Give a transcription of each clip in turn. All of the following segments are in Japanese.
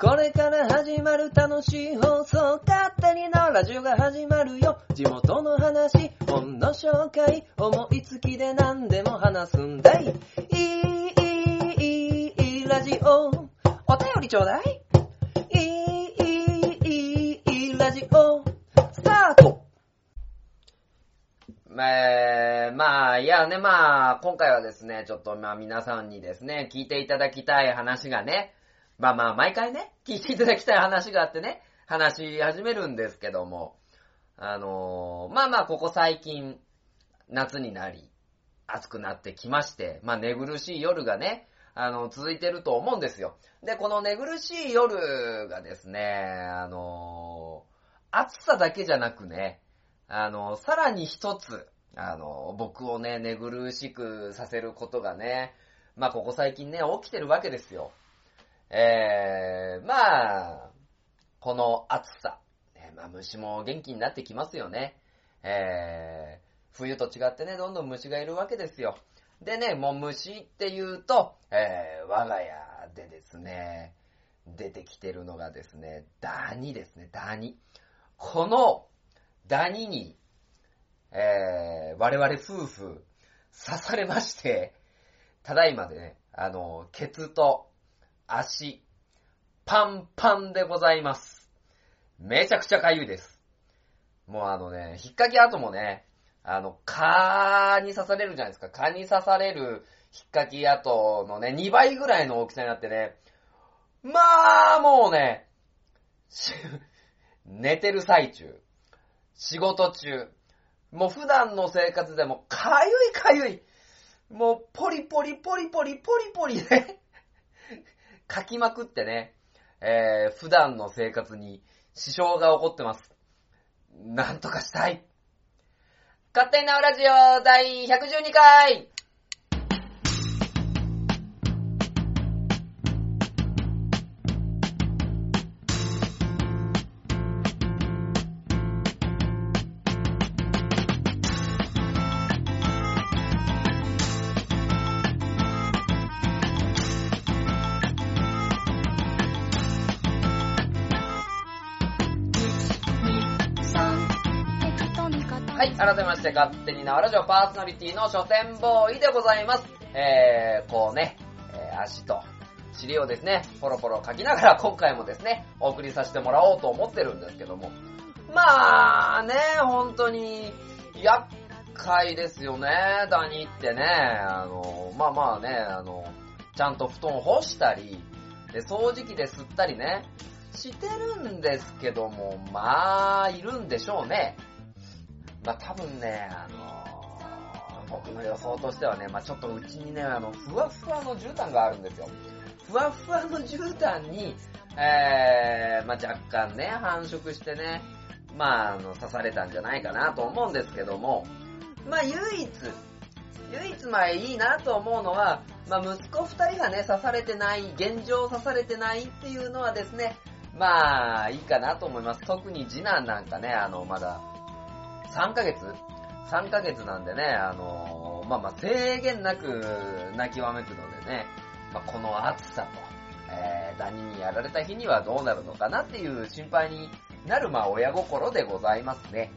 これから始まる楽しい放送、勝手にのラジオが始まるよ。地元の話、本の紹介、思いつきで何でも話すんだい。いい、いい、いい、ラジオ。お便りちょうだい。いい、いい、いい、ラジオ。スタートえー、まあ、いやね、まあ、今回はですね、ちょっとまあ皆さんにですね、聞いていただきたい話がね、まあまあ、毎回ね、聞いていただきたい話があってね、話し始めるんですけども、あのー、まあまあ、ここ最近、夏になり、暑くなってきまして、まあ寝苦しい夜がね、あの、続いてると思うんですよ。で、この寝苦しい夜がですね、あのー、暑さだけじゃなくね、あの、さらに一つ、あの、僕をね、寝苦しくさせることがね、まあ、ここ最近ね、起きてるわけですよ。えー、まあ、この暑さ、えまあ、虫も元気になってきますよね。えー、冬と違ってね、どんどん虫がいるわけですよ。でね、もう虫って言うと、えー、我が家でですね、出てきてるのがですね、ダニですね、ダニ。このダニに、えー、我々夫婦刺されまして、ただいまでね、あの、ケツと足、パンパンでございます。めちゃくちゃかゆいです。もうあのね、引っ掛け跡もね、あの、蚊に刺されるじゃないですか。蚊に刺される引っ掛け跡のね、2倍ぐらいの大きさになってね、まあ、もうね、寝てる最中、仕事中、もう普段の生活でもかゆいかゆい、もうポリポリポリポリポリポリね書きまくってね、えー、普段の生活に支障が起こってます。なんとかしたい。勝手になラジオ第112回手に縄ラジオパーソナリティの書店ボーイでございます。えー、こうね、えー、足と尻をですね、ポロポロ書きながら 今回もですね、お送りさせてもらおうと思ってるんですけども。まあね、本当に、厄介ですよね、ダニってね。あの、まあまあね、あの、ちゃんと布団干したり、で、掃除機で吸ったりね、してるんですけども、まあ、いるんでしょうね。まあ多分ね、あのー、僕の予想としてはね、まあちょっとうちにね、あの、ふわふわの絨毯があるんですよ。ふわふわの絨毯に、えー、まあ若干ね、繁殖してね、まあ、あの、刺されたんじゃないかなと思うんですけども、まあ唯一、唯一まあいいなと思うのは、まあ息子二人がね、刺されてない、現状刺されてないっていうのはですね、まあいいかなと思います。特に次男なんかね、あの、まだ3ヶ月 ?3 ヶ月なんでね、あのー、まあまあ制限なく泣きわめくのでね、まあ、この暑さと、えー、ダニにやられた日にはどうなるのかなっていう心配になる、まあ親心でございますね。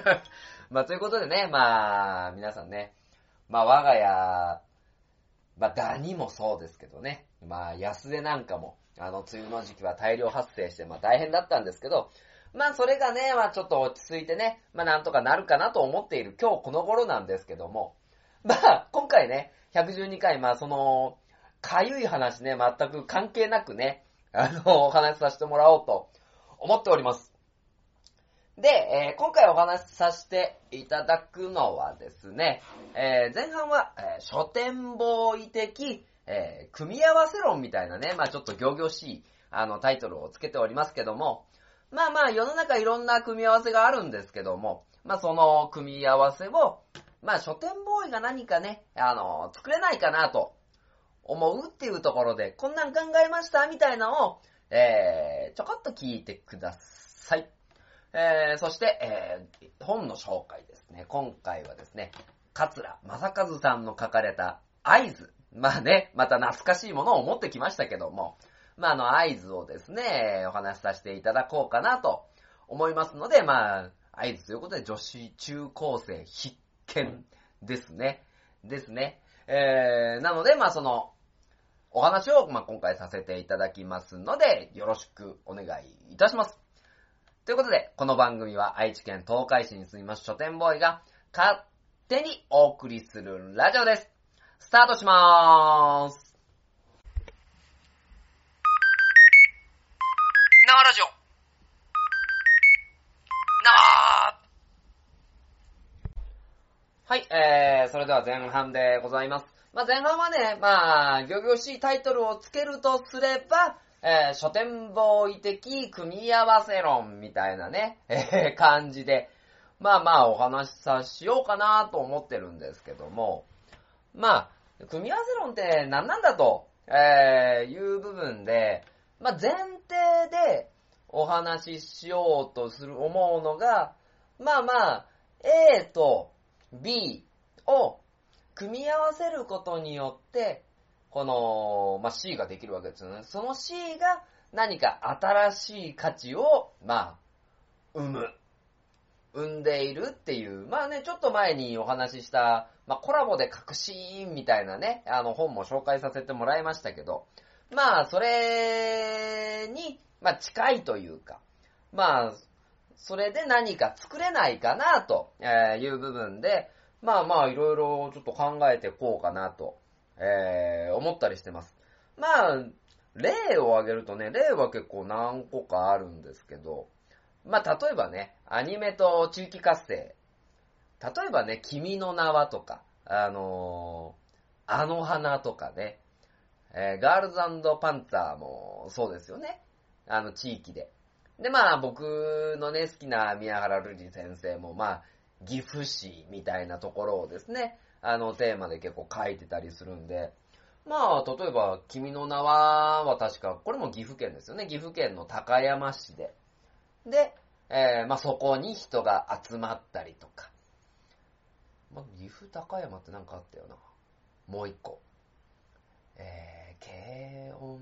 まあということでね、まあ皆さんね、まあ我が家、まあダニもそうですけどね、まあ安手なんかも、あの梅雨の時期は大量発生して、まあ大変だったんですけど、まあそれがね、まあちょっと落ち着いてね、まあなんとかなるかなと思っている今日この頃なんですけども、まあ今回ね、112回、まあその、かゆい話ね、全く関係なくね、あの、お話しさせてもらおうと思っております。で、えー、今回お話しさせていただくのはですね、えー、前半は、えー、書店ボーイ的、え組み合わせ論みたいなね、まあちょっと行々しい、あの、タイトルをつけておりますけども、まあまあ世の中いろんな組み合わせがあるんですけども、まあその組み合わせを、まあ書店ボーイが何かね、あの、作れないかなと思うっていうところで、こんなん考えましたみたいなのを、えー、ちょこっと聞いてください。えー、そして、えー、本の紹介ですね。今回はですね、桂正和さんの書かれた合図。まあね、また懐かしいものを持ってきましたけども、まあ、あの、合図をですね、お話しさせていただこうかなと思いますので、まあ、合図ということで女子中高生必見ですね。ですね。えー、なので、まあ、その、お話を、まあ、今回させていただきますので、よろしくお願いいたします。ということで、この番組は愛知県東海市に住みます書店ボーイが勝手にお送りするラジオです。スタートしまーす。生ラジオ。生はい、えー、それでは前半でございます。まあ、前半はね、まあ、行々しいタイトルをつけるとすれば、えー、書店ボーイ的組み合わせ論みたいなね、えー、感じで、まあまあお話しさしようかなと思ってるんですけども、まあ、組み合わせ論って何なんだと、えー、いう部分で、まあ前提でお話ししようとする、思うのが、まあまあ、A と B を組み合わせることによって、この、まあ、C ができるわけですよね。その C が何か新しい価値を、まあ、生む。生んでいるっていう、まあね、ちょっと前にお話しした、まあコラボで革新みたいなね、あの本も紹介させてもらいましたけど、まあそれに、まあ近いというか、まあ、それで何か作れないかなという部分で、まあまあいろいろちょっと考えてこうかなとえー、思ったりしてます。まあ、例を挙げるとね、例は結構何個かあるんですけど、まあ、例えばね、アニメと地域活性。例えばね、君の名はとか、あのー、あの花とかね、えー、ガールズパンツァーもそうですよね。あの地域で。で、まあ僕のね、好きな宮原瑠璃先生も、まあ、岐阜市みたいなところをですね、あの、テーマで結構書いてたりするんで、まあ、例えば、君の名は、は確か、これも岐阜県ですよね。岐阜県の高山市で。で、えー、まあそこに人が集まったりとか。まあ、岐阜高山ってなんかあったよな。もう一個。えー、軽音。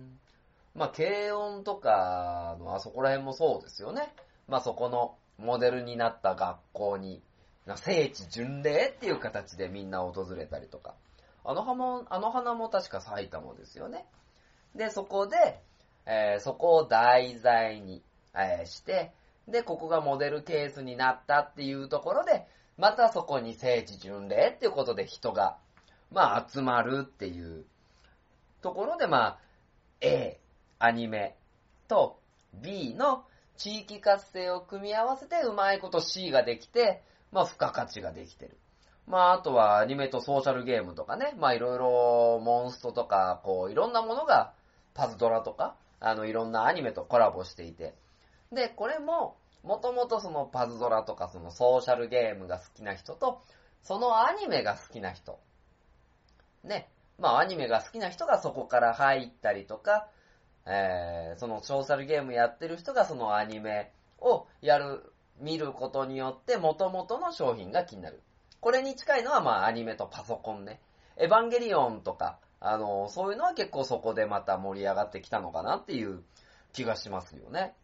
まあ、軽音とかのあそこら辺もそうですよね。まあそこのモデルになった学校に聖地巡礼っていう形でみんな訪れたりとか。あの花も、あの花も確か埼玉ですよね。で、そこで、えー、そこを題材に、えー、して、で、ここがモデルケースになったっていうところで、またそこに聖地巡礼っていうことで人が、まあ集まるっていうところで、まあ、A、アニメと B の地域活性を組み合わせてうまいこと C ができて、まあ、付加価値ができてる。まあ、あとはアニメとソーシャルゲームとかね、まあ、いろいろモンストとか、こう、いろんなものが、パズドラとか、あの、いろんなアニメとコラボしていて。で、これも、もともとそのパズドラとかそのソーシャルゲームが好きな人と、そのアニメが好きな人。ね。まあ、アニメが好きな人がそこから入ったりとか、えー、そのソーシャルゲームやってる人がそのアニメをやる見ることによって元々の商品が気になる。これに近いのはまあアニメとパソコンね。エヴァンゲリオンとか、あの、そういうのは結構そこでまた盛り上がってきたのかなっていう気がしますよね。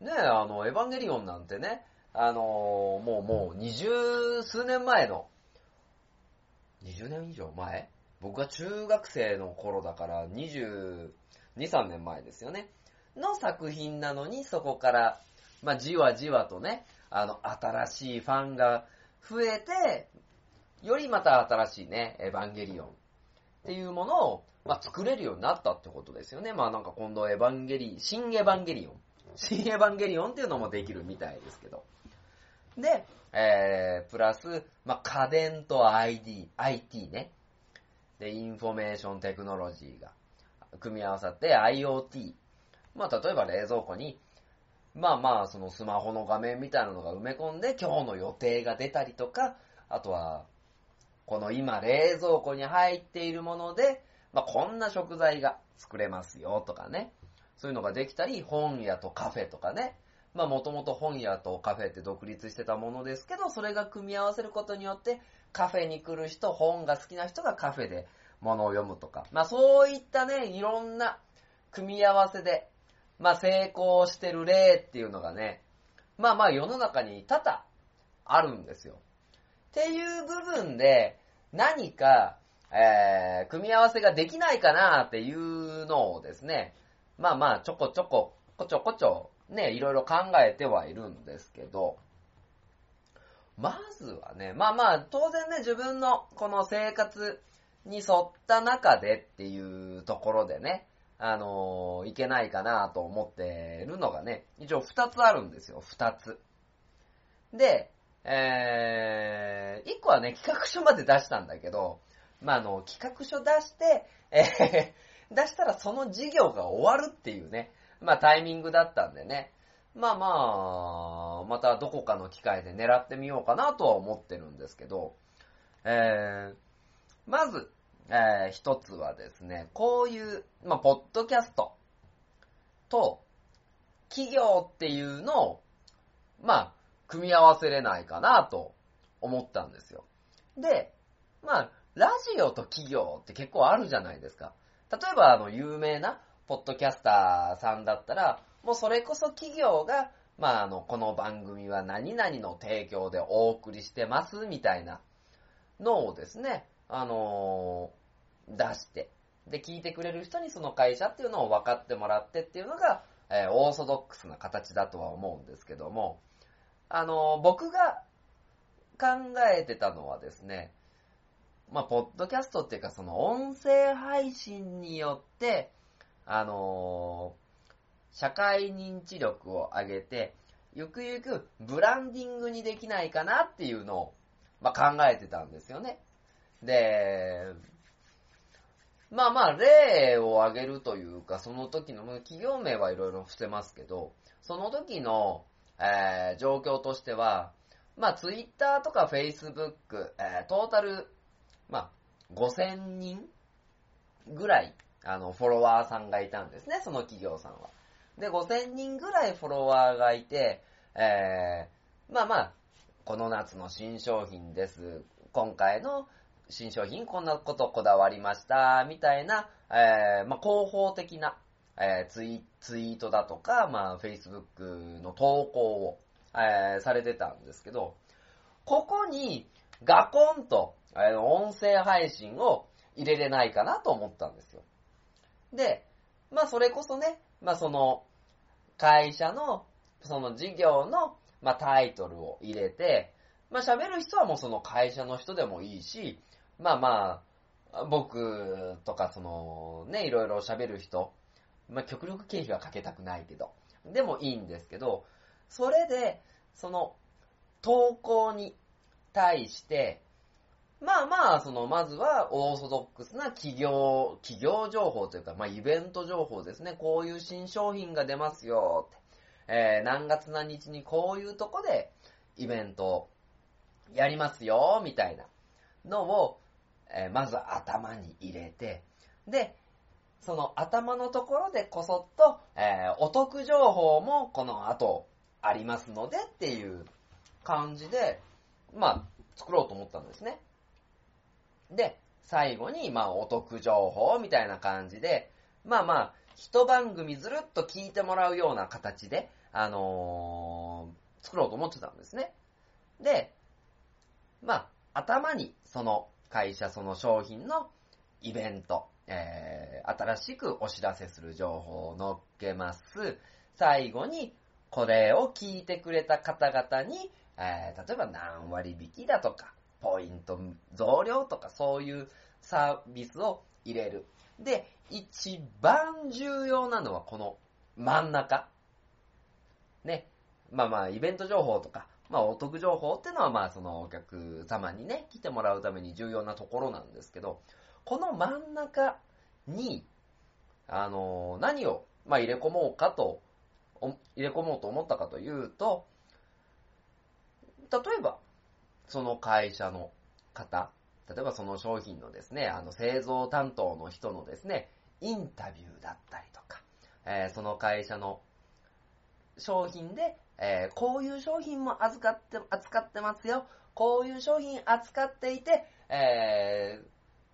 ねえあの、エヴァンゲリオンなんてね、あの、もうもう二十数年前の、20年以上前僕が中学生の頃だから22、3年前ですよね。の作品なのにそこからまあ、じわじわとね、あの、新しいファンが増えて、よりまた新しいね、エヴァンゲリオンっていうものを、まあ、作れるようになったってことですよね。まあなんか今度エヴァンゲリ、新エヴァンゲリオン。新エヴァンゲリオンっていうのもできるみたいですけど。で、えー、プラス、まあ、家電と ID、IT ね。で、 information technology が組み合わさって IoT。まあ、例えば冷蔵庫にまあまあ、そのスマホの画面みたいなのが埋め込んで、今日の予定が出たりとか、あとは、この今冷蔵庫に入っているもので、まあこんな食材が作れますよとかね。そういうのができたり、本屋とカフェとかね。まあもともと本屋とカフェって独立してたものですけど、それが組み合わせることによって、カフェに来る人、本が好きな人がカフェで物を読むとか。まあそういったね、いろんな組み合わせで、まあ成功してる例っていうのがね、まあまあ世の中に多々あるんですよ。っていう部分で何か、えー、組み合わせができないかなっていうのをですね、まあまあちょこちょこ、こちょこちょ、ね、いろいろ考えてはいるんですけど、まずはね、まあまあ当然ね、自分のこの生活に沿った中でっていうところでね、あのー、いけないかなと思ってるのがね、一応二つあるんですよ、二つ。で、えー、一個はね、企画書まで出したんだけど、まあ、あの、企画書出して、えー、出したらその事業が終わるっていうね、まあ、タイミングだったんでね、まあまあ、またどこかの機会で狙ってみようかなとは思ってるんですけど、えー、まず、えー、一つはですね、こういう、まあ、ポッドキャストと、企業っていうのを、まあ、組み合わせれないかなと思ったんですよ。で、まあ、ラジオと企業って結構あるじゃないですか。例えば、あの、有名なポッドキャスターさんだったら、もうそれこそ企業が、まあ、あの、この番組は何々の提供でお送りしてます、みたいなのをですね、あのー、出して、で、聞いてくれる人にその会社っていうのを分かってもらってっていうのが、えー、オーソドックスな形だとは思うんですけども、あのー、僕が考えてたのはですね、まあ、ポッドキャストっていうか、その音声配信によって、あのー、社会認知力を上げて、ゆくゆくブランディングにできないかなっていうのを、まあ、考えてたんですよね。で、まあまあ、例を挙げるというか、その時の、企業名はいろいろ伏せますけど、その時の、えー、状況としては、まあ、ツイッターとかフェイスブック、えー、トータル、まあ、5000人ぐらい、あの、フォロワーさんがいたんですね、その企業さんは。で、5000人ぐらいフォロワーがいて、えー、まあまあ、この夏の新商品です。今回の新商品こんなことこだわりました、みたいな、えー、まあ、広報的な、えー、ツイツイートだとか、まあ、Facebook の投稿を、えー、されてたんですけど、ここにガコンと、えー、音声配信を入れれないかなと思ったんですよ。で、まあ、それこそね、まあ、その、会社の、その事業の、まあ、タイトルを入れて、まあ、喋る人はもうその会社の人でもいいし、まあまあ、僕とかその、ね、いろいろ喋る人、まあ極力経費はかけたくないけど、でもいいんですけど、それで、その、投稿に対して、まあまあ、その、まずは、オーソドックスな企業、企業情報というか、まあ、イベント情報ですね。こういう新商品が出ますよ、って。えー、何月何日にこういうとこで、イベントやりますよ、みたいなのを、えー、まず頭に入れて、で、その頭のところでこそっと、えー、お得情報もこの後ありますのでっていう感じで、まあ、作ろうと思ったんですね。で、最後に、まあ、お得情報みたいな感じで、まあまあ、一番組ずるっと聞いてもらうような形で、あのー、作ろうと思ってたんですね。で、まあ、頭にその会社その商品のイベント、えー、新しくお知らせする情報を載っけます。最後に、これを聞いてくれた方々に、えー、例えば何割引きだとか、ポイント増量とかそういうサービスを入れる。で、一番重要なのはこの真ん中。ね。まあまあ、イベント情報とか、まあ、お得情報っていうのは、まあ、そのお客様にね、来てもらうために重要なところなんですけど、この真ん中に、あの、何を、まあ、入れ込もうかと、入れ込もうと思ったかというと、例えば、その会社の方、例えばその商品のですね、あの製造担当の人のですね、インタビューだったりとか、えー、その会社の商品でえー、こういう商品も扱って、扱ってますよ。こういう商品扱っていて、えー、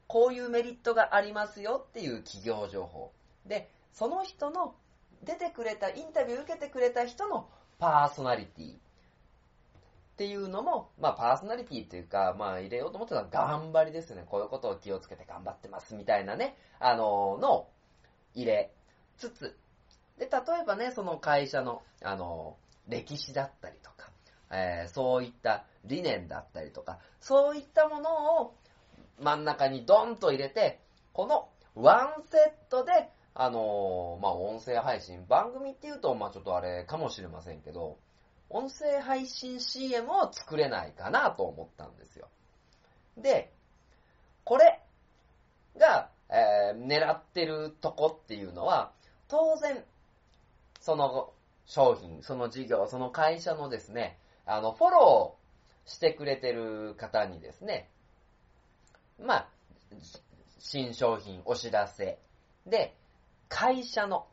こういうメリットがありますよっていう企業情報。で、その人の出てくれた、インタビュー受けてくれた人のパーソナリティっていうのも、まあパーソナリティっていうか、まあ入れようと思ってたのは頑張りですね。こういうことを気をつけて頑張ってますみたいなね、あのの入れつつ、で、例えばね、その会社の、あの歴史だったりとか、えー、そういった理念だったりとか、そういったものを真ん中にドンと入れて、このワンセットで、あの、まあ、音声配信、番組っていうと、まあ、ちょっとあれかもしれませんけど、音声配信 CM を作れないかなと思ったんですよ。で、これが、えー、狙ってるとこっていうのは、当然、その商品、その事業、その会社のですね、あの、フォローしてくれてる方にですね、まあ、新商品お知らせで、会社の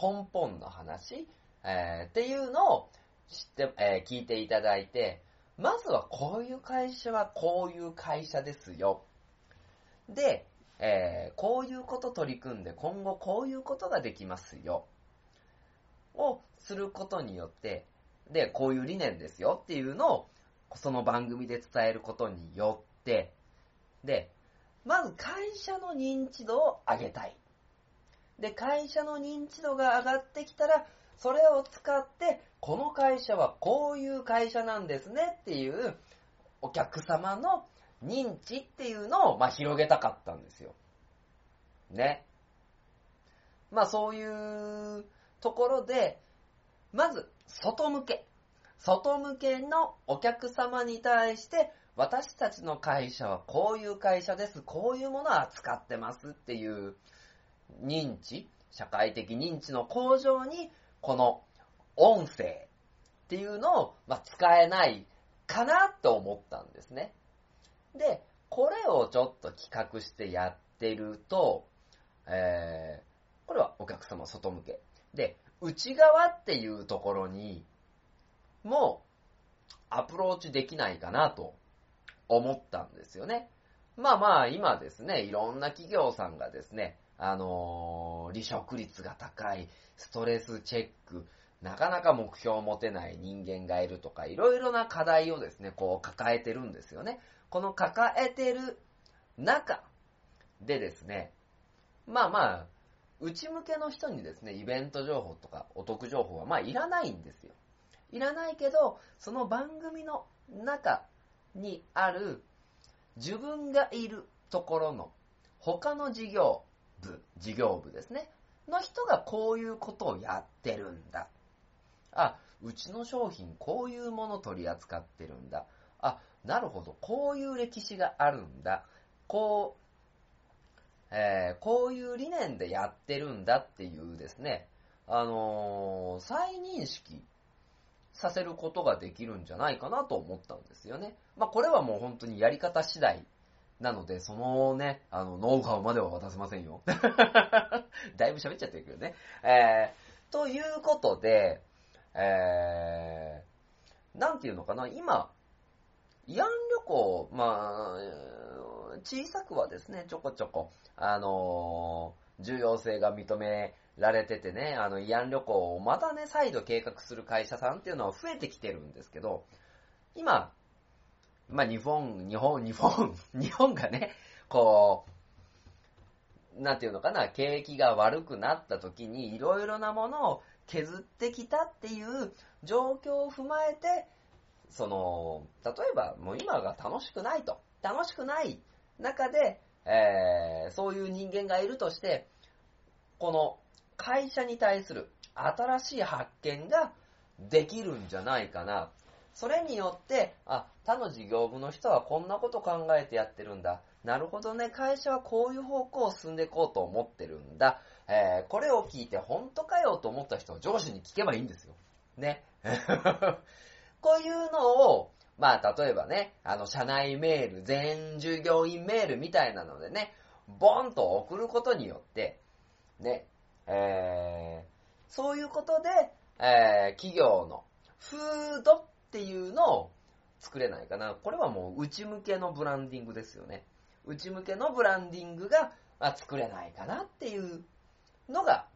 根本の話、えー、っていうのを知って、えー、聞いていただいて、まずはこういう会社はこういう会社ですよ。で、えー、こういうこと取り組んで今後こういうことができますよ。をすることによって、で、こういう理念ですよっていうのを、その番組で伝えることによって、で、まず会社の認知度を上げたい。で、会社の認知度が上がってきたら、それを使って、この会社はこういう会社なんですねっていう、お客様の認知っていうのを、まあ、広げたかったんですよ。ね。まあ、そういうところで、まず、外向け。外向けのお客様に対して、私たちの会社はこういう会社です、こういうものを扱ってますっていう認知、社会的認知の向上に、この音声っていうのを、まあ、使えないかなと思ったんですね。で、これをちょっと企画してやってると、えー、これはお客様外向け。で、内側っていうところにもアプローチできないかなと思ったんですよね。まあまあ今ですね、いろんな企業さんがですね、あのー、離職率が高い、ストレスチェック、なかなか目標を持てない人間がいるとか、いろいろな課題をですね、こう抱えてるんですよね。この抱えてる中でですね、まあまあ、内向けの人にですね、イベント情報とかお得情報はまあいらないんですよ。いらないけど、その番組の中にある自分がいるところの他の事業部、事業部ですね、の人がこういうことをやってるんだ。あ、うちの商品こういうもの取り扱ってるんだ。あ、なるほど、こういう歴史があるんだ。こう、えー、こういう理念でやってるんだっていうですね、あのー、再認識させることができるんじゃないかなと思ったんですよね。まあ、これはもう本当にやり方次第なので、そのね、あの、ノウハウまでは渡せませんよ。だいぶ喋っちゃってるけどね。えー、ということで、えー、なんていうのかな、今、慰安旅行、まあ、小さくはですね、ちょこちょこ、あのー、重要性が認められててね、あの、慰安旅行をまたね、再度計画する会社さんっていうのは増えてきてるんですけど、今、まあ、日本、日本、日本、日本がね、こう、なんていうのかな、景気が悪くなった時に、いろいろなものを削ってきたっていう状況を踏まえて、その、例えばもう今が楽しくないと。楽しくない中で、えー、そういう人間がいるとして、この会社に対する新しい発見ができるんじゃないかな。それによって、あ、他の事業部の人はこんなこと考えてやってるんだ。なるほどね、会社はこういう方向を進んでいこうと思ってるんだ。えー、これを聞いて本当かよと思った人は上司に聞けばいいんですよ。ね。こういうのを、まあ、例えばね、あの、社内メール、全従業員メールみたいなのでね、ボンと送ることによって、ね、えー、そういうことで、えー、企業のフードっっていうのを作れないかな。これはもう内向けのブランディングですよね。内向けのブランディングが、作れないかなっていうのが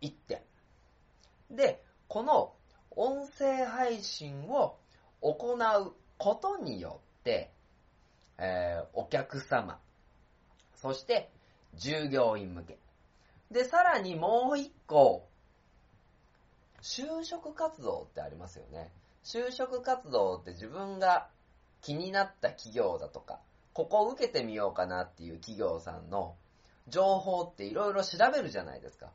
1点。で、この音声配信を行うことによって、えーお客様、そして従業員向け。で、さらにもう一個、就職活動ってありますよね。就職活動って自分が気になった企業だとか、ここを受けてみようかなっていう企業さんの情報っていろいろ調べるじゃないですか。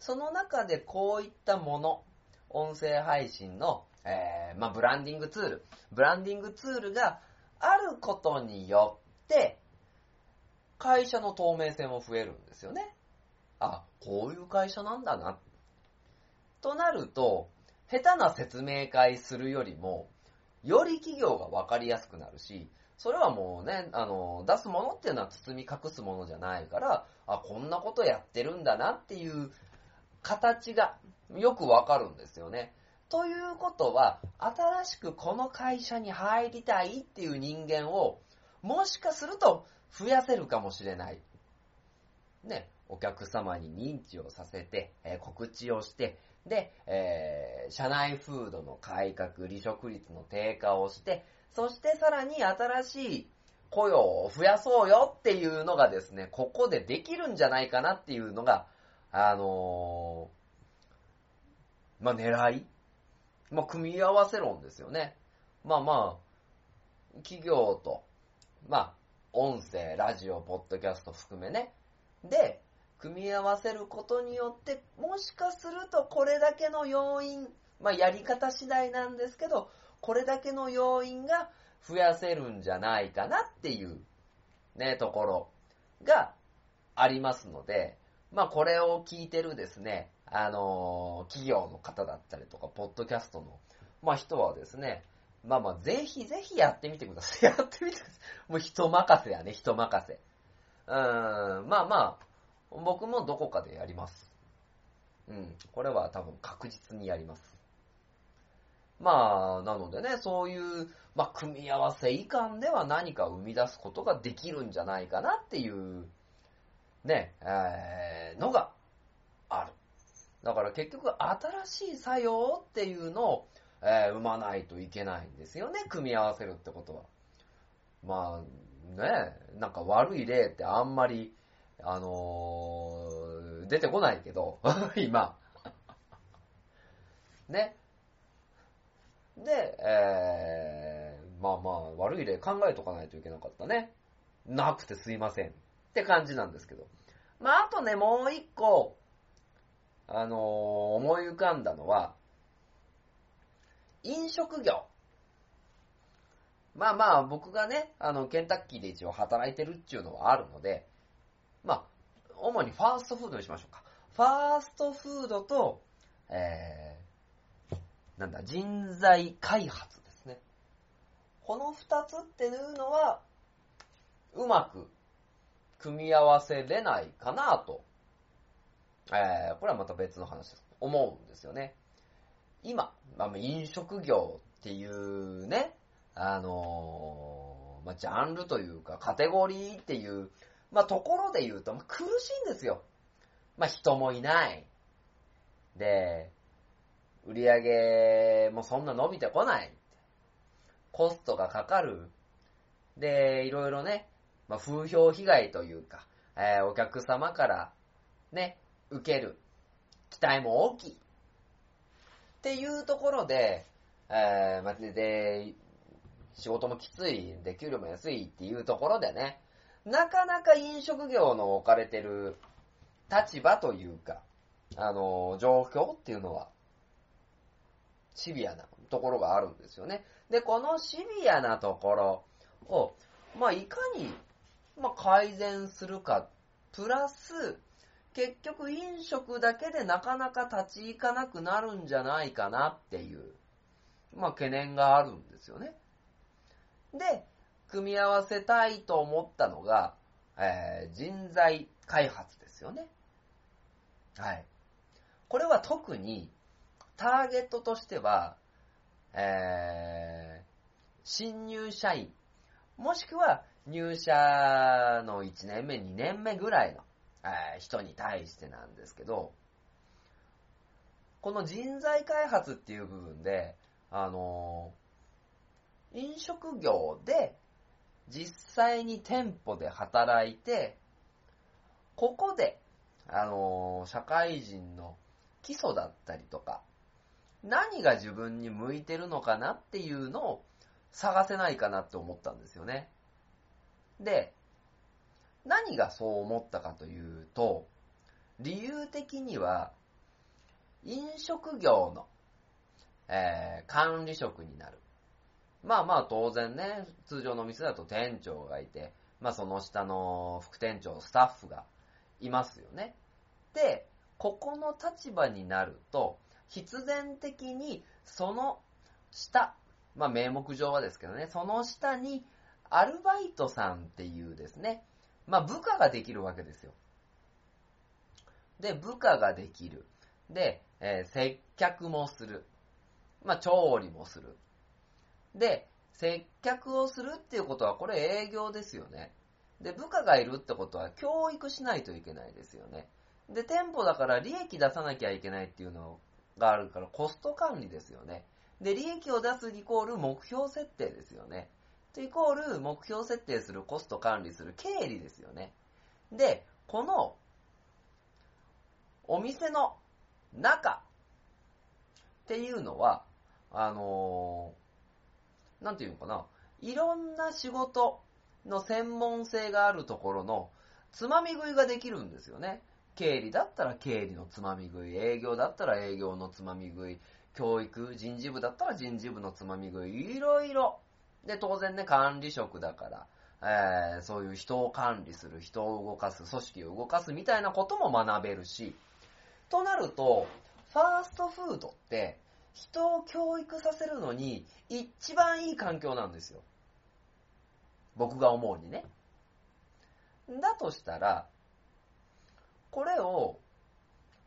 その中でこういったもの、音声配信の、えーまあ、ブランディングツール、ブランディングツールがあることによって、会社の透明性も増えるんですよね。あ、こういう会社なんだな。となると、下手な説明会するよりも、より企業がわかりやすくなるし、それはもうね、あの、出すものっていうのは包み隠すものじゃないから、あ、こんなことやってるんだなっていう形がよくわかるんですよね。ということは、新しくこの会社に入りたいっていう人間を、もしかすると増やせるかもしれない。ね、お客様に認知をさせて、えー告知をして、で、えー社内風土の改革、離職率の低下をして、そしてさらに新しい雇用を増やそうよっていうのがですね、ここでできるんじゃないかなっていうのが、あのーまあ、狙いまあ、組み合わせ論ですよね。まあまあ、企業と、まあ、音声、ラジオ、ポッドキャスト含めね。で、組み合わせることによって、もしかするとこれだけの要因、まあやり方次第なんですけど、これだけの要因が増やせるんじゃないかなっていう、ね、ところがありますので、まあこれを聞いてるですね、あのー企業の方だったりとか、ポッドキャストの、まあ人はですね、まあまあぜひぜひやってみてください。やってみてください。もう人任せやね、人任せ。うーん、まあまあ、僕もどこかでやります。うん、これは多分確実にやります。まあ、なのでね、そういう、まあ、組み合わせ以下では何か生み出すことができるんじゃないかなっていう、ね、えーのがある。だから結局、新しい作用っていうのを、えー生まないといけないんですよね、組み合わせるってことは。まあ、ね、なんか悪い例ってあんまり、あのー出てこないけど、今。ね。で、えー、まあまあ、悪い例考えとかないといけなかったね。なくてすいません。って感じなんですけど。まあ、あとね、もう一個、あのー思い浮かんだのは、飲食業。まあまあ、僕がね、あの、ケンタッキーで一応働いてるっていうのはあるので、まあ、主にファーストフードにしましょうか。ファーストフードと、えー、なんだ、人材開発ですね。この二つっていうのは、うまく組み合わせれないかなと、えー、これはまた別の話です。思うんですよね。今、まあ、飲食業っていうね、あのーまあ、ジャンルというか、カテゴリーっていう、まあ、ところで言うと、まあ苦しいんですよ。まあ、人もいない。で、売り上げもそんな伸びてこない。コストがかかる。で、いろいろね、まあ、風評被害というか、えーお客様からね、受ける期待も大きい。っていうところで、えーまあで、仕事もきつい、で、給料も安いっていうところでね、なかなか飲食業の置かれてる立場というか、あの、状況っていうのは、シビアなところがあるんですよね。で、このシビアなところを、まあ、いかに、まあ、改善するか、プラス、結局飲食だけでなかなか立ち行かなくなるんじゃないかなっていう、まあ、懸念があるんですよね。で、組み合わせたいと思ったのが、えー人材開発ですよね。はい。これは特に、ターゲットとしては、えー新入社員、もしくは入社の1年目、2年目ぐらいのえー人に対してなんですけど、この人材開発っていう部分で、あのー飲食業で実際に店舗で働いて、ここで、あのー社会人の基礎だったりとか、何が自分に向いてるのかなっていうのを探せないかなって思ったんですよね。で、何がそう思ったかというと、理由的には、飲食業の、えー管理職になる。まあまあ当然ね、通常の店だと店長がいて、まあその下の副店長、スタッフがいますよね。で、ここの立場になると、必然的にその下、まあ名目上はですけどね、その下にアルバイトさんっていうですね、まあ部下ができるわけですよ。で、部下ができる。で、えー接客もする。まあ調理もする。で、接客をするっていうことは、これ営業ですよね。で、部下がいるってことは、教育しないといけないですよね。で、店舗だから利益出さなきゃいけないっていうのがあるから、コスト管理ですよね。で、利益を出すイコール目標設定ですよね。イコール目標設定するコスト管理する経理ですよね。で、この、お店の中っていうのは、あのーなんていうのかな、いろんな仕事の専門性があるところのつまみ食いができるんですよね。経理だったら経理のつまみ食い、営業だったら営業のつまみ食い、教育、人事部だったら人事部のつまみ食い、いろいろ。で、当然ね、管理職だから、えーそういう人を管理する、人を動かす、組織を動かすみたいなことも学べるし、となると、ファーストフードって、人を教育させるのに一番いい環境なんですよ。僕が思うにね。だとしたら、これを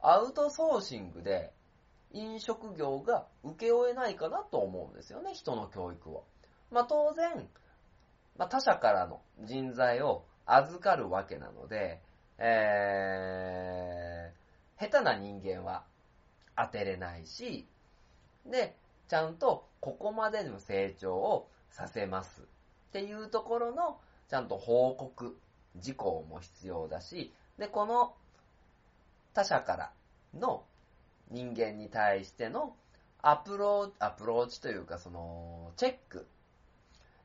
アウトソーシングで飲食業が請け負えないかなと思うんですよね、人の教育を。まあ当然、まあ、他者からの人材を預かるわけなので、えー、下手な人間は当てれないし、で、ちゃんとここまでの成長をさせますっていうところの、ちゃんと報告、事項も必要だし、で、この他者からの人間に対してのアプローチ、アプローチというかその、チェック。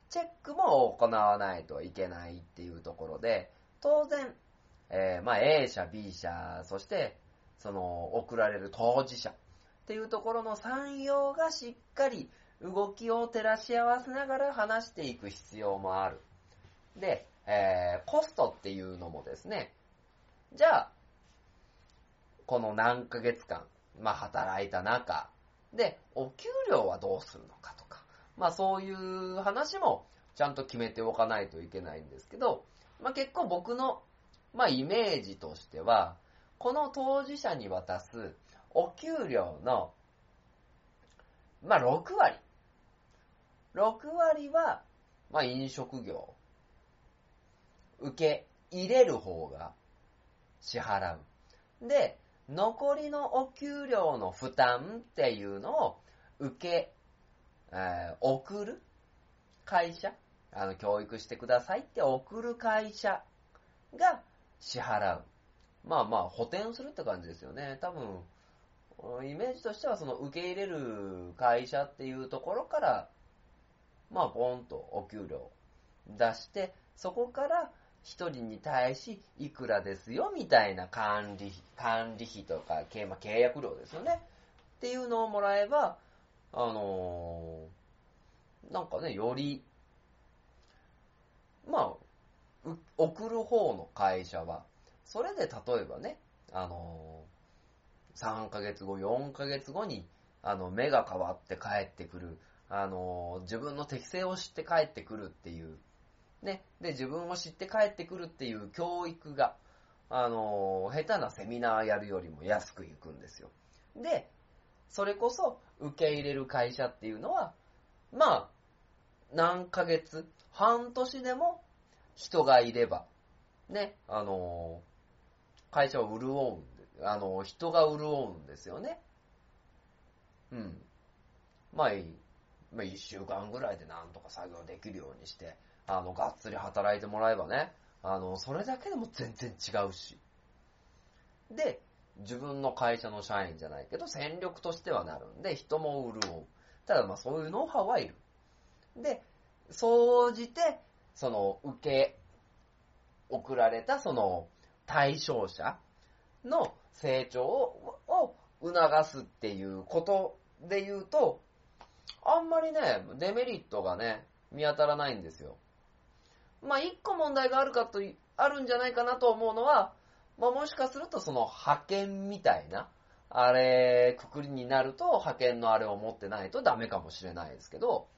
チェックも行わないといけないっていうところで、当然、えーまあ A 社、B 社、そして、その、送られる当事者っていうところの産業がしっかり動きを照らし合わせながら話していく必要もある。で、えーコストっていうのもですね、じゃあ、この何ヶ月間、まあ働いた中で、お給料はどうするのかとか、まあそういう話もちゃんと決めておかないといけないんですけど、まあ結構僕の、まあイメージとしては、この当事者に渡すお給料の、まあ6割。6割は、まあ飲食業。受け入れる方が支払う。で、残りのお給料の負担っていうのを受け、えー送る会社、あの、教育してくださいって送る会社が支払う。まあまあ、補填するって感じですよね。多分、イメージとしてはその受け入れる会社っていうところから、まあ、ポンとお給料出して、そこから一人に対しいくらですよみたいな管理費、管理費とか、契まあ契約料ですよね。っていうのをもらえば、あのーなんかね、より、まあ、送る方の会社は、それで例えばね、あのー、3ヶ月後、4ヶ月後に、あの、目が変わって帰ってくる、あの、自分の適性を知って帰ってくるっていう、ね、で、自分を知って帰ってくるっていう教育が、あの、下手なセミナーやるよりも安くいくんですよ。で、それこそ受け入れる会社っていうのは、まあ、何ヶ月、半年でも人がいれば、ね、あの会社を潤うん、あの、人が潤うんですよね。うん。まあいい。まあ一週間ぐらいでなんとか作業できるようにして、あの、がっつり働いてもらえばね、あの、それだけでも全然違うし。で、自分の会社の社員じゃないけど、戦力としてはなるんで、人も潤う。ただまあそういうノウハウはいる。で、総じて、その、受け、送られたその、対象者の成長を促すっていうことで言うと、あんまりね、デメリットがね、見当たらないんですよ。まあ、一個問題があるかと、あるんじゃないかなと思うのは、まあ、もしかするとその派遣みたいな、あれ、くくりになると派遣のあれを持ってないとダメかもしれないですけど、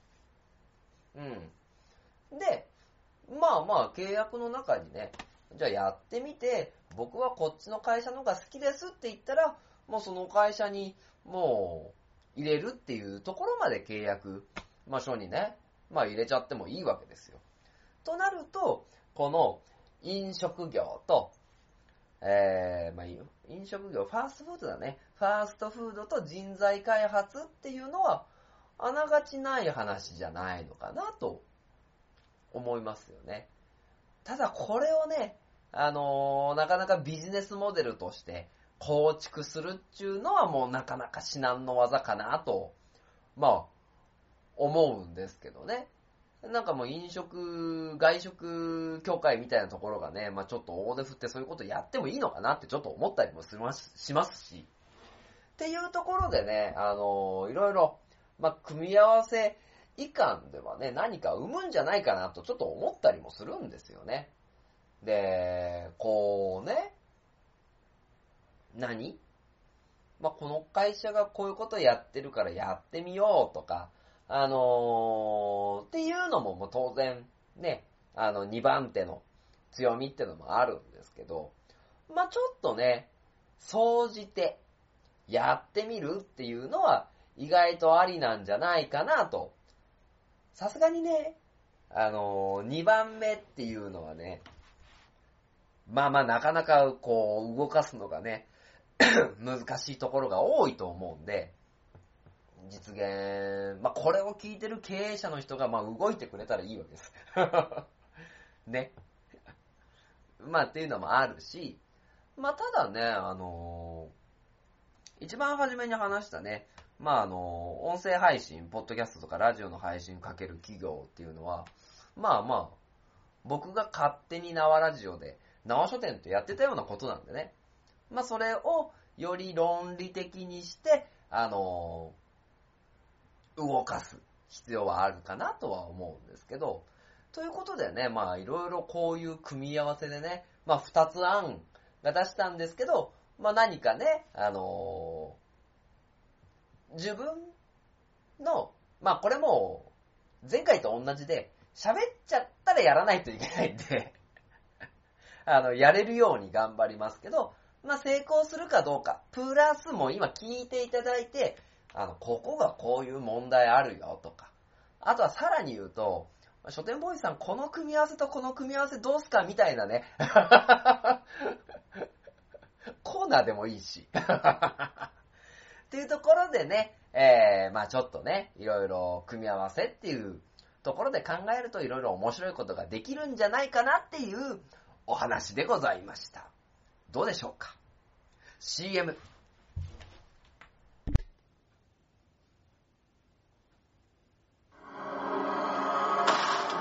うん。で、まあまあ契約の中にね、じゃあやってみて、僕はこっちの会社の方が好きですって言ったら、もうその会社にもう入れるっていうところまで契約、まあ書にね、まあ入れちゃってもいいわけですよ。となると、この飲食業と、えー、まあいいよ。飲食業、ファーストフードだね。ファーストフードと人材開発っていうのは、あながちない話じゃないのかなと思いますよね。ただこれをね、あのーなかなかビジネスモデルとして構築するっていうのはもうなかなか至難の技かなと、まあ、思うんですけどね。なんかもう飲食、外食協会みたいなところがね、まあちょっと大手振ってそういうことやってもいいのかなってちょっと思ったりもしますしますし。っていうところでね、あのいろいろ、まあ組み合わせ以下ではね、何か生むんじゃないかなとちょっと思ったりもするんですよね。で、こうね、何？まあ、この会社がこういうことやってるからやってみようとか、あのーっていうのももう当然ね、あの2番手の強みってのもあるんですけど、まあ、ちょっとね、総じてやってみるっていうのは意外とありなんじゃないかなと。さすがにね、あのー、2番目っていうのはね、まあまあなかなかこう動かすのがね、難しいところが多いと思うんで、実現、まあこれを聞いてる経営者の人がまあ動いてくれたらいいわけです。ね。まあっていうのもあるし、まあただね、あのー一番初めに話したね、まああの音声配信、ポッドキャストとかラジオの配信かける企業っていうのは、まあまあ、僕が勝手に縄ラジオで、縄書店とやってたようなことなんでね。まあそれをより論理的にして、あのー動かす必要はあるかなとは思うんですけど、ということでね、まあいろいろこういう組み合わせでね、まあ二つ案が出したんですけど、まあ何かね、あのー自分の、まあこれも前回と同じで、喋っちゃったらやらないといけないんで、あの、やれるように頑張りますけど、まあ成功するかどうか、プラスも今聞いていただいて、あの、ここがこういう問題あるよとか、あとはさらに言うと、書店ボーイさん、この組み合わせとこの組み合わせどうすかみたいなね。コーナーでもいいし。っていうところでね、えー、まあちょっとね、いろいろ組み合わせっていうところで考えるといろいろ面白いことができるんじゃないかなっていうお話でございました。どうでしょうか ?CM。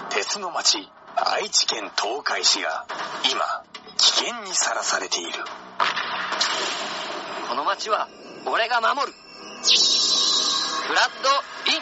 鉄の町愛知県東海市が今危険にさらされているこの町は俺が守るフラッドインイン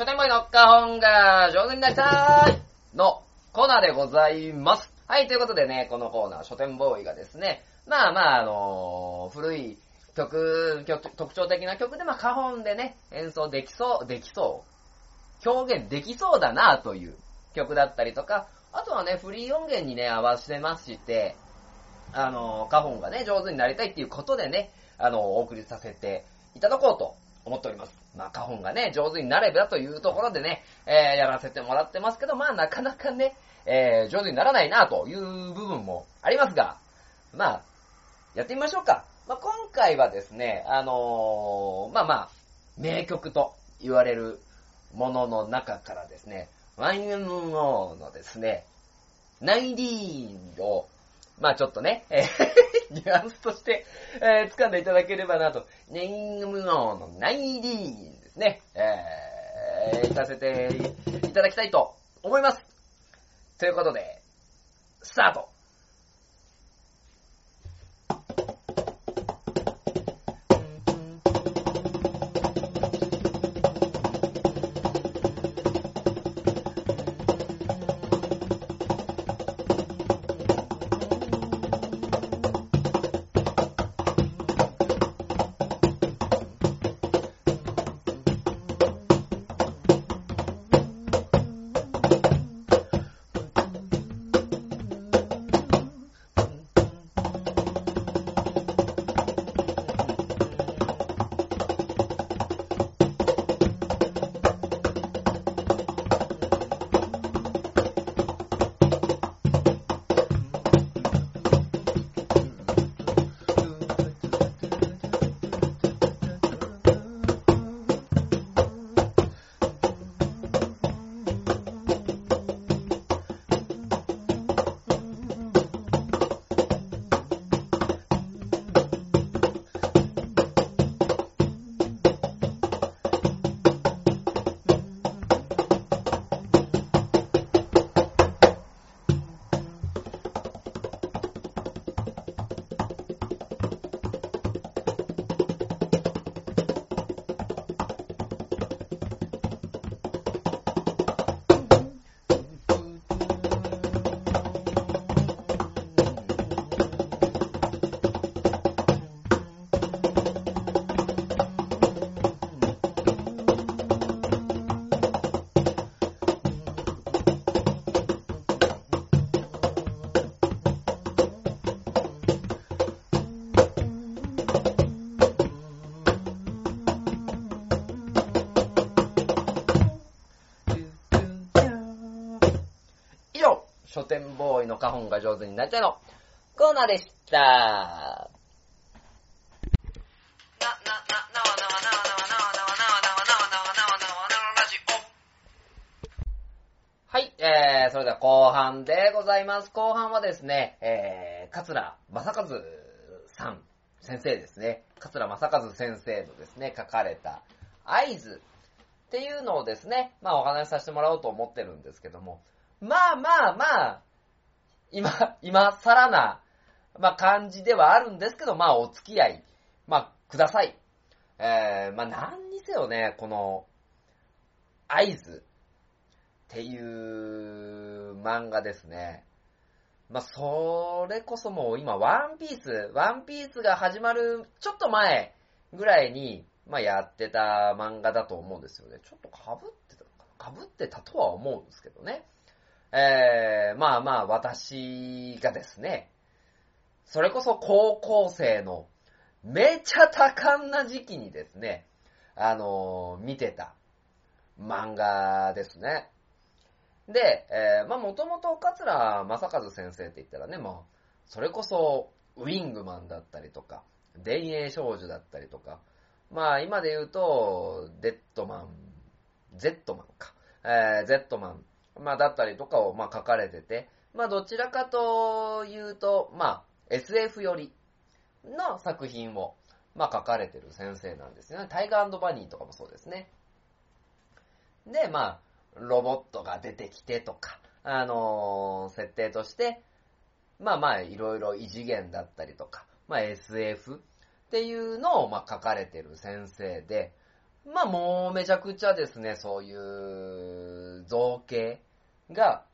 書店ボーイの花本が上手になりたいのコーナーでございます。はい、ということでね、このコーナー、書店ボーイがですね、まあまあ、あのー古い曲、特徴的な曲で、まあ、カホンでね、演奏できそう、できそう、表現できそうだなという曲だったりとか、あとはね、フリー音源にね、合わせまして、あのーカホンがね、上手になりたいっていうことでね、あのーお送りさせていただこうと思っております。まあ、カホンがね、上手になればというところでね、えー、やらせてもらってますけど、まあ、なかなかね、えー、上手にならないなという部分もありますが、まあ、やってみましょうか。まあ、今回はですね、あのーまあまあ、名曲と言われるものの中からですね、YMO のですね、ナイディーンを、まあちょっとね、えー ニュアンスとして、えー掴んでいただければなと、ネイムノーのナイリーンですね、えー、させていただきたいと思います。ということで、スタート。書店ボーイの花本が上手になりたいのコーナーでした。はい、えー、それでは後半でございます。後半はですね、えー、桂正和さん、先生ですね。桂正和先生のですね、書かれた合図っていうのをですね、まあお話しさせてもらおうと思ってるんですけども、まあまあまあ、今、今更な、まあ感じではあるんですけど、まあお付き合い、まあください。えー、まあ何にせよね、この、合図っていう漫画ですね。まあ、それこそもう今、ワンピース、ワンピースが始まるちょっと前ぐらいに、まあ、やってた漫画だと思うんですよね。ちょっと被ってたかな？被ってたとは思うんですけどね。えー、まあまあ、私がですね、それこそ高校生のめちゃ多感な時期にですね、あのー見てた漫画ですね。で、えー、まあもともと桂正和先生って言ったらね、まあ、それこそウィングマンだったりとか、田園少女だったりとか、まあ今で言うと、デッドマン、ゼットマンか、えー、ゼットマン、まあだったりとかをまあ書かれてて、まあどちらかというと、まあ SF 寄りの作品を、まあ書かれてる先生なんですよね。タイガーバニーとかもそうですね。で、まあ、ロボットが出てきてとか、あのー設定として、まあまあ、いろいろ異次元だったりとか、まあ SF っていうのを、まあ書かれてる先生で、まあもうめちゃくちゃですね、そういう造形が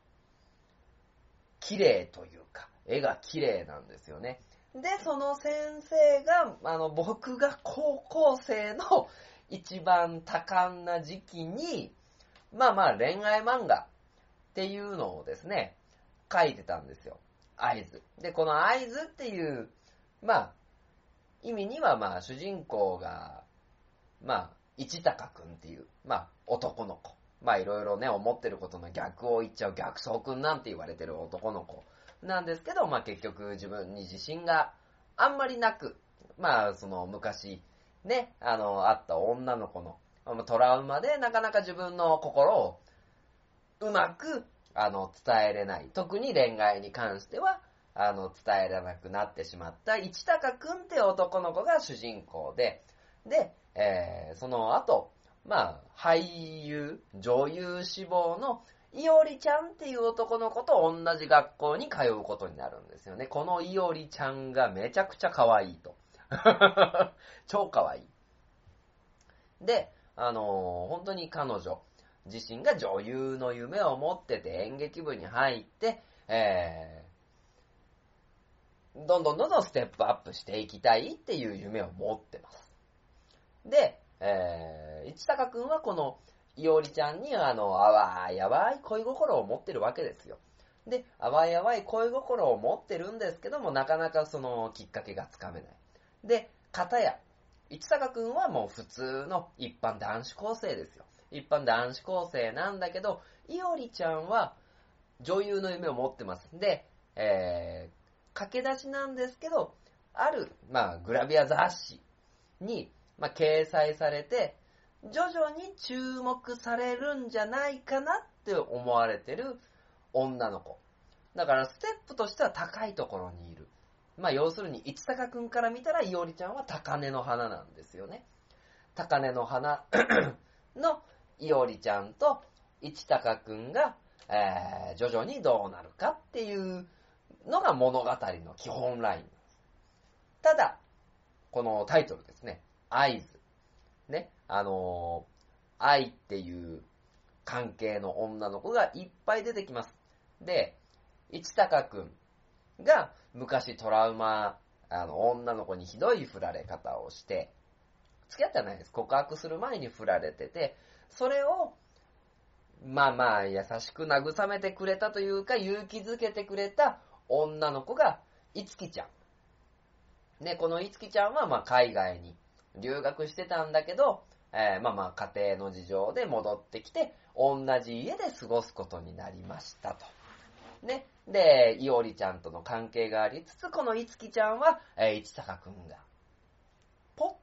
綺麗というか、絵が綺麗なんですよね。で、その先生が、あの、僕が高校生の一番多感な時期に、まあまあ恋愛漫画っていうのをですね、書いてたんですよ。合図。で、この合図っていう、まあ、意味にはまあ主人公が、まあ、市高くんっていう、まあ男の子。まあいろいろね、思ってることの逆を言っちゃう逆走くんなんて言われてる男の子なんですけど、まあ結局自分に自信があんまりなく、まあその昔ね、あの、あった女の子のトラウマでなかなか自分の心をうまく、あの、伝えれない。特に恋愛に関しては、あの、伝えられなくなってしまった市高くんって男の子が主人公で、で、えー、その後、まあ、俳優、女優志望のいおりちゃんっていう男の子と同じ学校に通うことになるんですよね。このいおりちゃんがめちゃくちゃ可愛いと。超可愛い。で、あのー、本当に彼女自身が女優の夢を持ってて演劇部に入って、えー、どんどんどんどんステップアップしていきたいっていう夢を持ってます。で、えー、市高くんはこのいおりちゃんにあの、淡い淡い恋心を持ってるわけですよ。で、淡い淡い恋心を持ってるんですけども、なかなかそのきっかけがつかめない。で、片や、市坂くんはもう普通の一般男子高生ですよ。一般男子高生なんだけど、いおりちゃんは女優の夢を持ってます。で、えー、駆け出しなんですけど、ある、まあ、グラビア雑誌に、まあ、掲載されて、徐々に注目されるんじゃないかなって思われてる女の子。だから、ステップとしては高いところにいる。まあ、要するに、市坂くんから見たら、いおりちゃんは高根の花なんですよね。高根の花 のいおりちゃんと市高くんが、えー、徐々にどうなるかっていうのが物語の基本ライン。ただ、このタイトルですね、合図。ね、あのー、愛っていう関係の女の子がいっぱい出てきます。で、市高くんが昔トラウマ、あの、女の子にひどい振られ方をして、付き合ってはないです。告白する前に振られてて、それを、まあまあ、優しく慰めてくれたというか、勇気づけてくれた女の子が、いつきちゃん。ね、このいつきちゃんは、まあ、海外に留学してたんだけど、えー、まあまあ、家庭の事情で戻ってきて、同じ家で過ごすことになりましたと。ね。で、いおりちゃんとの関係がありつつ、このいつきちゃんは、えー、市坂くんが、ポッて、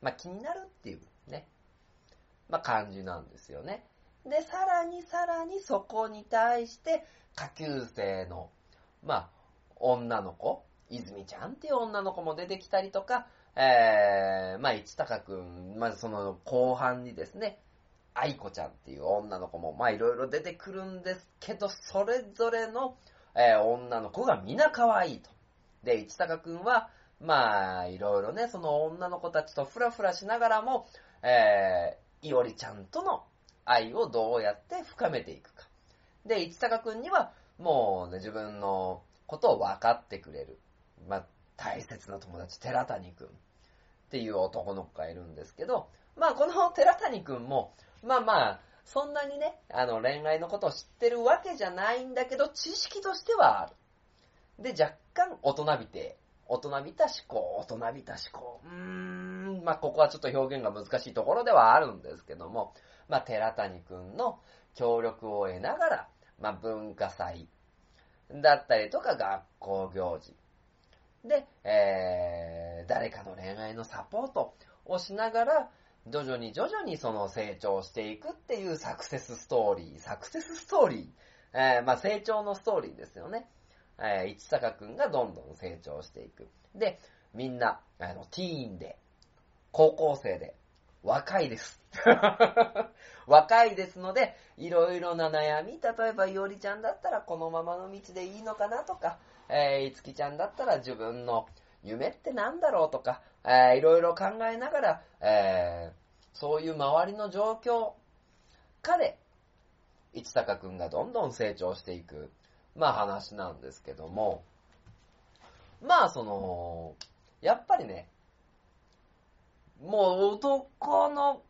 まあ気になるっていうね、まあ感じなんですよね。で、さらにさらにそこに対して、下級生の、まあ、女の子、泉ちゃんっていう女の子も出てきたりとか、えー、まあ、市高くん、まずその後半にですね、愛子ちゃんっていう女の子も、まあいろいろ出てくるんですけど、それぞれの、えー、女の子が皆可愛いと。で、市高くんは、まあ、いろいろね、その女の子たちとフラフラしながらも、えー、いおりちゃんとの愛をどうやって深めていくか。で、市高くんには、もうね、自分のことを分かってくれる。まあ、大切な友達、寺谷くんっていう男の子がいるんですけど、まあ、この寺谷くんも、まあまあ、そんなにね、あの、恋愛のことを知ってるわけじゃないんだけど、知識としてはある。で、若干大人びて、大人びた思考、大人びた思考。うーん、まあ、ここはちょっと表現が難しいところではあるんですけども、まあ、寺谷くんの協力を得ながら、まあ、文化祭だったりとか学校行事。で、えー、誰かの恋愛のサポートをしながら、徐々に徐々にその成長していくっていうサクセスストーリー。サクセスストーリー。えー、まあ成長のストーリーですよね。えー、市坂くんがどんどん成長していく。で、みんな、あの、ティーンで、高校生で、若いです。若いですので、いろいろな悩み、例えば、いおりちゃんだったらこのままの道でいいのかなとか、えー、いつきちゃんだったら自分の夢って何だろうとか、えー、いろいろ考えながら、えー、そういう周りの状況下で、市高くんがどんどん成長していく。まあ話なんですけども、まあその、やっぱりね、もう男の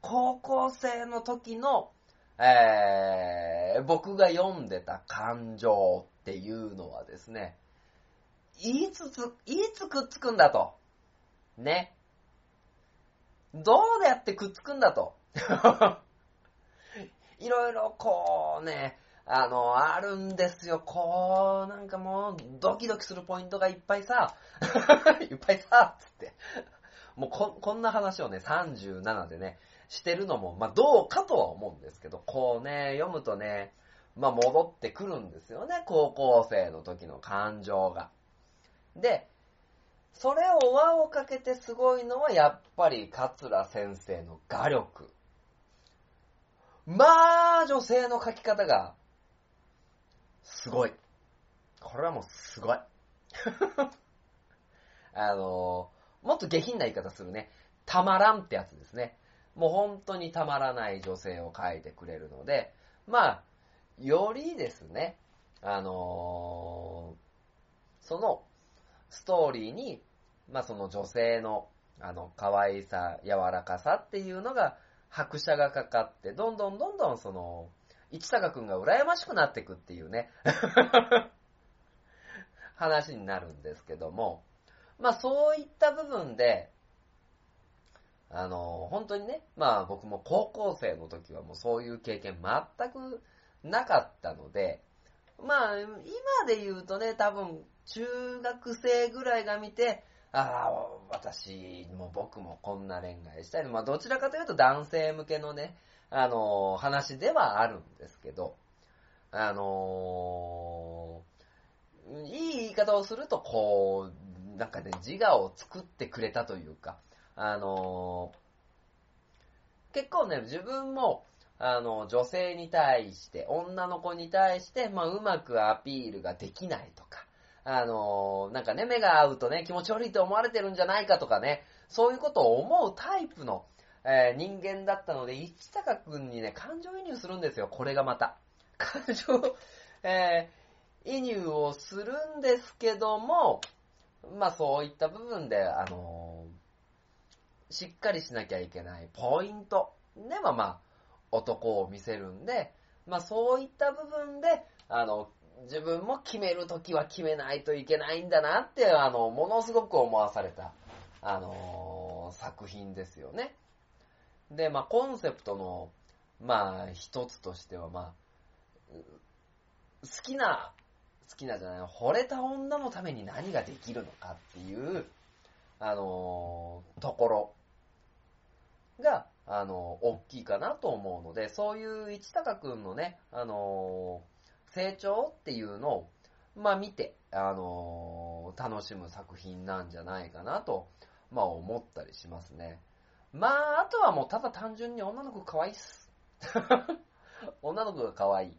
高校生の時の、えー、僕が読んでた感情っていうのはですね、いつつ、いつくっつくんだと。ね。どうやってくっつくんだと。いろいろこうね、あの、あるんですよ。こう、なんかもう、ドキドキするポイントがいっぱいさ、いっぱいさ、つって。もうこ、こんな話をね、37でね、してるのも、まあ、どうかとは思うんですけど、こうね、読むとね、まあ、戻ってくるんですよね、高校生の時の感情が。で、それを輪をかけてすごいのは、やっぱり、桂先生の画力。まあ、女性の描き方が、すごい。これはもうすごい。あのもっと下品な言い方するね。たまらんってやつですね。もう本当にたまらない女性を描いてくれるので、まあ、よりですね、あのー、そのストーリーに、まあその女性の、あの、可愛さ、柔らかさっていうのが、拍車がかかって、どんどんどんどんその、市坂くんが羨ましくなっていくっていうね、話になるんですけども、まあそういった部分で、あの、本当にね、まあ僕も高校生の時はもうそういう経験全くなかったので、まあ今で言うとね、多分中学生ぐらいが見て、ああ、私も僕もこんな恋愛したい。まあどちらかというと男性向けのね、あの話ではあるんですけど、あのー、いい言い方をすると、こう、なんかね、自我を作ってくれたというか、あのー、結構ね、自分も、あの、女性に対して、女の子に対して、まあ、うまくアピールができないとか、あの、なんかね、目が合うとね、気持ち悪いと思われてるんじゃないかとかね、そういうことを思うタイプの、えー、人間だったので、市高くんにね、感情移入するんですよ、これがまた。感情、えー、移入をするんですけども、まあそういった部分で、あの、しっかりしなきゃいけないポイントではまあ、男を見せるんで、まあそういった部分で、あの、自分も決めるときは決めないといけないんだなって、あの、ものすごく思わされた、あのー、作品ですよね。で、まあ、コンセプトの、まあ、一つとしては、まあ、好きな、好きなじゃない、惚れた女のために何ができるのかっていう、あのー、ところが、あの、大きいかなと思うので、そういう市高くんのね、あの、成長っていうのを、まあ見て、あの楽しむ作品なんじゃないかなと、まあ思ったりしますね。まあ、あとはもうただ単純に女の子可愛いっす。女の子が可愛い。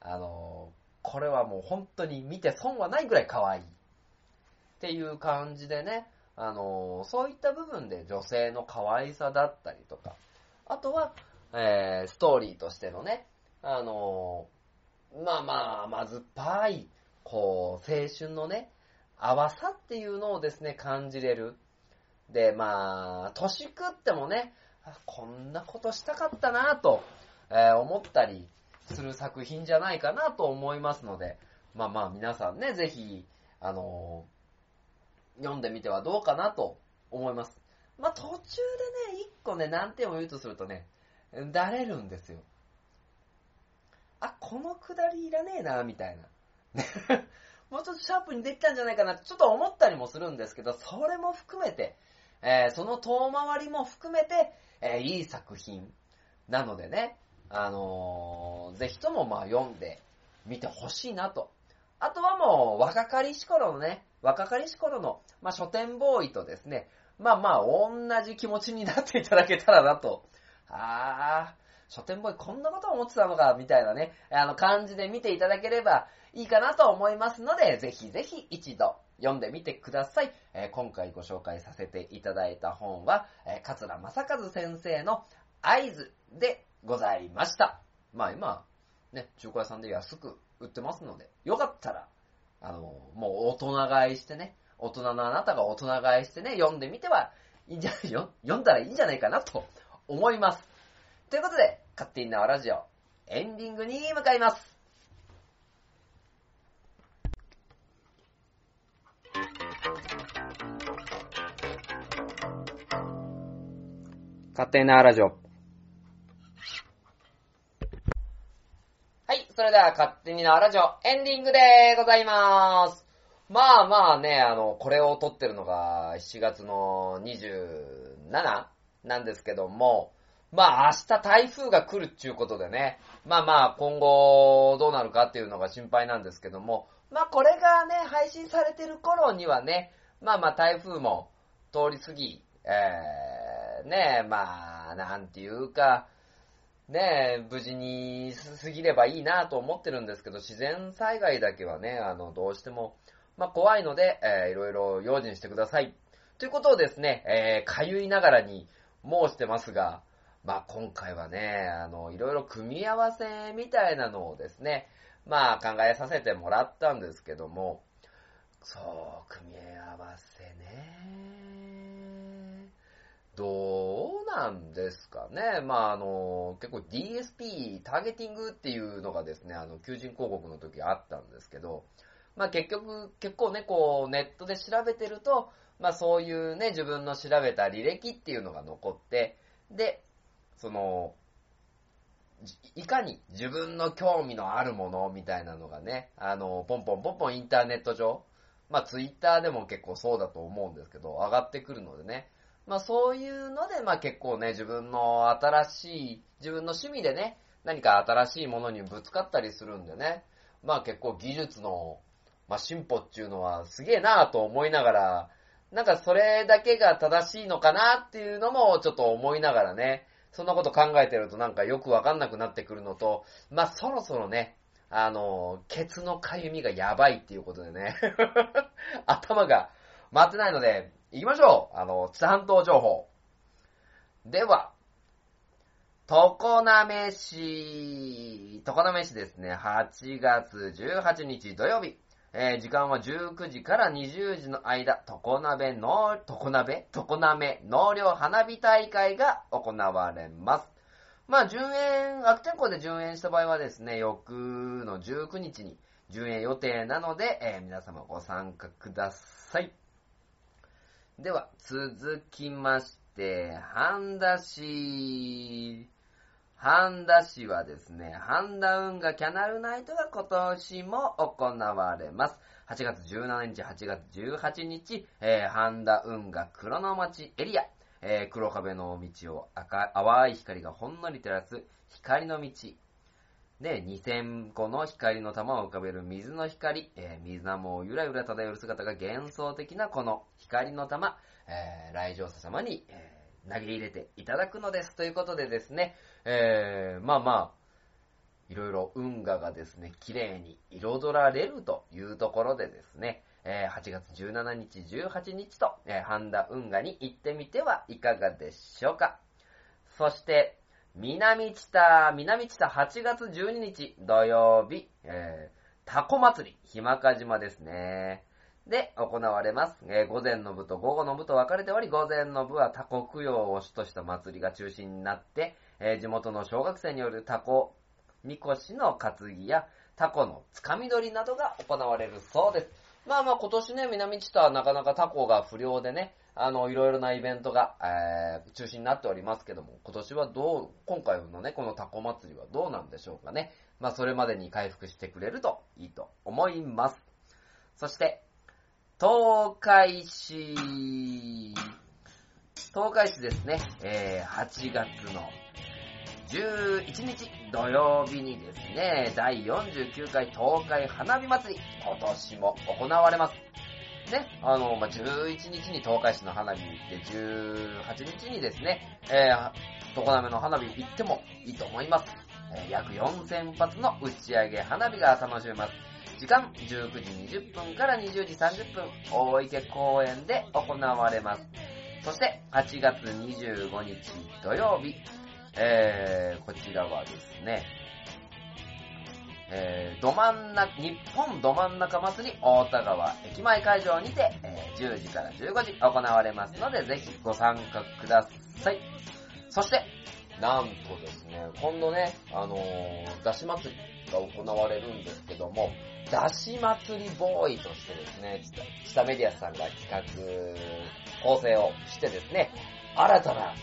あの、これはもう本当に見て損はないぐらい可愛い。っていう感じでね、あの、そういった部分で女性の可愛さだったりとか、あとは、えー、ストーリーとしてのね、あのー、まあまあ、まずっぱい、こう、青春のね、淡さっていうのをですね、感じれる。で、まあ、年食ってもね、こんなことしたかったなぁと、えー、思ったりする作品じゃないかなと思いますので、まあまあ皆さんね、ぜひ、あのー、読んでみてはどうかなと思います。まあ途中でね、一個ね、難点を言うとするとね、だれるんですよ。あ、このくだりいらねえな、みたいな。もうちょっとシャープにできたんじゃないかなちょっと思ったりもするんですけど、それも含めて、えー、その遠回りも含めて、えー、いい作品なのでね、あのー、ぜひともまあ読んでみてほしいなと。あとはもう若かりし頃のね、若かりし頃の、まあ書店ボーイとですね、まあまあ同じ気持ちになっていただけたらなと。あー、書店ボーイこんなこと思ってたのか、みたいなね、あの感じで見ていただければいいかなと思いますので、ぜひぜひ一度読んでみてください。えー、今回ご紹介させていただいた本は、えー、桂正和先生の合図でございました。まあ今、ね、中古屋さんで安く売ってますので、よかったら、あの、もう大人買いしてね、大人のあなたが大人買いしてね、読んでみてはいいんじゃない よ、読んだらいいんじゃないかなと思います。ということで、勝手に縄ラジオ、エンディングに向かいます。勝手に縄ラジオ。それでは勝手に縄ラジオ、エンディングでございまーす。まあまあね、あの、これを撮ってるのが7月の27なんですけども、まあ明日台風が来るっていうことでね、まあまあ今後どうなるかっていうのが心配なんですけども、まあこれがね、配信されてる頃にはね、まあまあ台風も通り過ぎ、えー、ねまあ、なんていうか、ね無事に過ぎればいいなと思ってるんですけど、自然災害だけはね、あの、どうしても、まあ怖いので、えー、いろいろ用心してください。ということをですね、えー、かゆいながらに申してますが、まあ今回はね、あの、いろいろ組み合わせみたいなのをですね、まあ考えさせてもらったんですけども、そう、組み合わせね。どうなんですかね。まああの、結構 DSP、ターゲティングっていうのがですね、あの、求人広告の時あったんですけど、まあ結局、結構ね、こう、ネットで調べてると、まあそういうね、自分の調べた履歴っていうのが残って、で、その、いかに自分の興味のあるものみたいなのがね、あの、ポンポンポンポンインターネット上、まあツイッターでも結構そうだと思うんですけど、上がってくるのでね、まあそういうので、まあ結構ね、自分の新しい、自分の趣味でね、何か新しいものにぶつかったりするんでね、まあ結構技術の、まあ進歩っていうのはすげえなぁと思いながら、なんかそれだけが正しいのかなっていうのもちょっと思いながらね、そんなこと考えてるとなんかよくわかんなくなってくるのと、まあ、そろそろね、あの、ケツのかゆみがやばいっていうことでね、頭が回ってないので、行きましょうあの、津半島情報。では、常滑市、常滑市ですね、8月18日土曜日、えー時間は19時から20時の間、常滑の、常滑常滑納涼花火大会が行われます。まあ、順延、悪天候で順延した場合はですね、翌の19日に順延予定なので、えー皆様ご参加ください。では、続きまして、半田市。半田市はですね、半田運河キャナルナイトが今年も行われます。8月17日、8月18日、えー、半田運河黒の町エリア、えー、黒壁の道を赤、淡い光がほんのり照らす光の道。で、2000個の光の玉を浮かべる水の光、えー、水玉をゆらゆら漂う姿が幻想的なこの光の玉、えー、来場者様に、えー投げ入れていただくのです。ということでですね、えー、まあまあ、いろいろ運河がですね、綺麗に彩られるというところでですね、えー8月17日、18日と、えー、半田運河に行ってみてはいかがでしょうか。そして、南知多、南知多8月12日土曜日、えー、タコ祭り、ひまか島ですね。で、行われます。えー午前の部と午後の部と分かれており、午前の部はタコ供養を主とした祭りが中心になって、えー地元の小学生によるタコみこしの担ぎやタコのつかみ取りなどが行われるそうです。まあまあ今年ね、南知多はなかなかタコが不良でね、あの、いろいろなイベントが、えー中心になっておりますけども、今年はどう、今回のね、このタコ祭りはどうなんでしょうかね。まあそれまでに回復してくれるといいと思います。そして、東海市、東海市ですね、えー8月の11日土曜日にですね、第49回東海花火祭り、今年も行われます。ね、あの、まあ、11日に東海市の花火で、18日にですね、えー、常滑の花火行ってもいいと思います。えー約4000発の打ち上げ花火が楽しめます。時間19時20分から20時30分、大池公園で行われます。そして、8月25日土曜日、えー、こちらはですね、えー、ど真ん中、日本ど真ん中祭り大田川駅前会場にて、えー10時から15時行われますので、ぜひご参加ください。そして、なんとですね、今度ね、あのー、だし祭りが行われるんですけども、だし祭りボーイとしてですね、ち下メディアさんが企画、構成をしてですね、新たな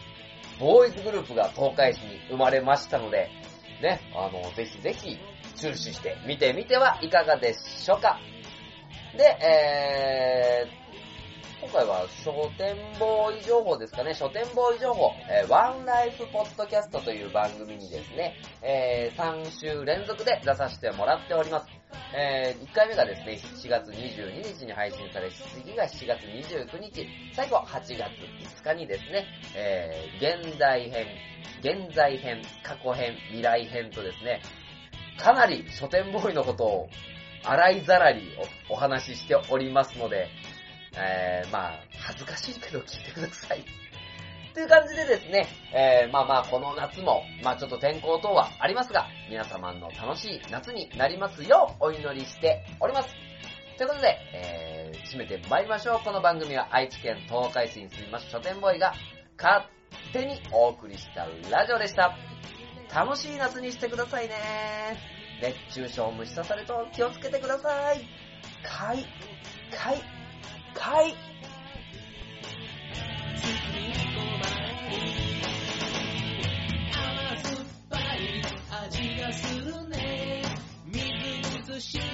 ボーイズグループが東海市に生まれましたので、ね、あの、ぜひぜひ注視して見てみてはいかがでしょうか。で、えー、今回は書店ボーイ情報ですかね、書店ボーイ情報、えーワンライフポッドキャストという番組にですね、えー3週連続で出させてもらっております。えー1回目がですね、7月22日に配信され、次が7月29日、最後8月5日にですね、えー現代編、現在編、過去編、未来編とですね、かなり書店ボーイのことを洗いざらりおお話ししておりますので、えー、まあ、恥ずかしいけど聞いてください。という感じでですね、えー、まあまあ、この夏も、まあちょっと天候等はありますが、皆様の楽しい夏になりますようお祈りしております。ということで、えー、締めて参りましょう。この番組は愛知県東海市に住みます書店ボーイが勝手にお送りしたラジオでした。楽しい夏にしてくださいね。熱中症、虫刺されと気をつけてください。かい、かい、かい。味がするね。みずし。